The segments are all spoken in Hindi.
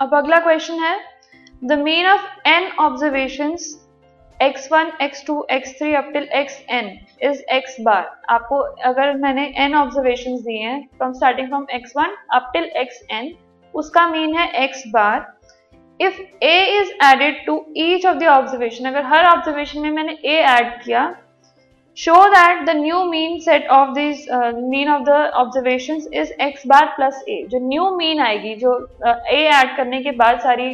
अब अगला क्वेश्चन है the mean of n observation x1, x2, x3 up till xn is x bar आपको अगर मैंने एन ऑब्जर्वेशन दिए हैं from starting from x1 up till xn उसका मीन है x bar if a is added to each of the observation अगर हर ऑब्जर्वेशन में मैंने a ऐड किया show that the new mean set of these uh, mean of the observations is x bar plus a जो new mean आएगी जो uh, a ऐड करने के बाद सारी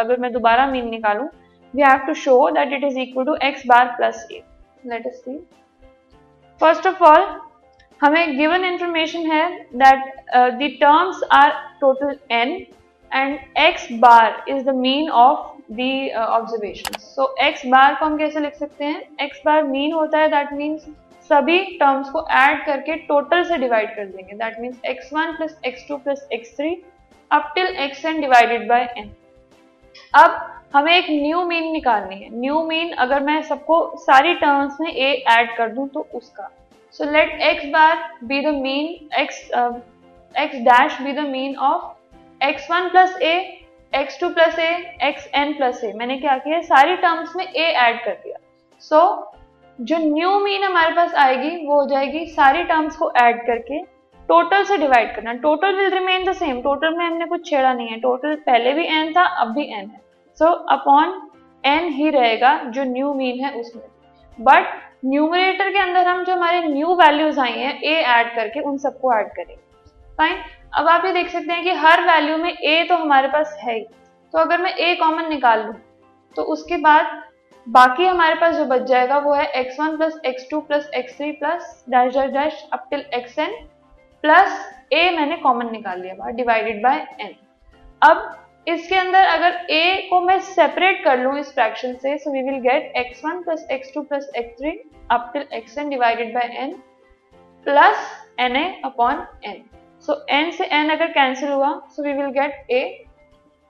अगर मैं दोबारा mean निकालूं we have to show that it is equal to x bar plus a let us see first of all हमें given information है that uh, the terms are total n and x bar is the mean of uh, observations. So x bar को हम कैसे लिख सकते हैं? x बार मीन होता है दैट मीन्स सभी टर्म्स को ऐड करके टोटल से डिवाइड कर देंगे। That means x1 one plus x two plus x three up till x n divided by n अब हमें एक न्यू मीन निकालनी है। न्यू मीन अगर मैं सबको सारी टर्म्स में ए ऐड कर दूँ तो उसका। So let x bar be the mean x x dash be the mean of x1 plus a x two plus a x n plus a मैंने क्या किया? सारी टर्म्स में ए ऐड कर दिया। सो so, जो न्यू मीन हमारे पास आएगी वो हो जाएगी सारी टर्म्स को ऐड करके टोटल से डिवाइड करना। Total will remain the same total में हमने कुछ छेड़ा नहीं है। टोटल पहले भी एन था अब भी एन है। सो अपॉन एन ही रहेगा जो न्यू मीन है उसमें। बट न्यूमरेटर के अंदर हम जो हमारे न्यू वैल्यूज़ आई हैं ए ऐड करके उन सबको ऐड करेंगे। फाइन अब आप ये देख सकते हैं कि हर वैल्यू में ए तो हमारे पास है ही। तो अगर मैं ए कॉमन निकाल लू तो उसके बाद बाकी हमारे पास जो बच जाएगा वो है x one plus x two plus x three plus dash dash dash up till x n plus a मैंने कॉमन निकाल लिया बाहर डिवाइडेड बाय एन अब इसके अंदर अगर a को मैं सेपरेट कर लूँ इस फ्रैक्शन से so we will get x1 plus x two plus x three up till x n divided by n plus n a upon n so n से एन अगर कैंसिल हुआ so we will get a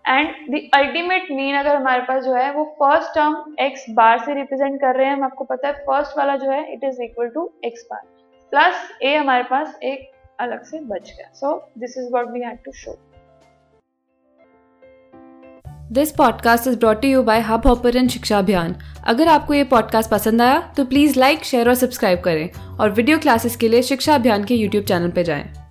and the ultimate mean अगर हमारे पास जो है, वो फ़र्स्ट टर्म एक्स बार से रिप्रेजेंट कर रहे हैं, हम आपको पता है फ़र्स्ट वाला जो है it is equal to x bar plus a हमारे पास एक अलग से बच गया. So this is what we have to show this podcast is brought you by hub hopper and Shiksha Abhiyan अगर आपको ये पॉडकास्ट पसंद आया तो प्लीज़ लाइक शेयर और सब्सक्राइब करें और वीडियो क्लासेस के लिए शिक्षा अभियान के यूट्यूब चैनल पर जाएँ।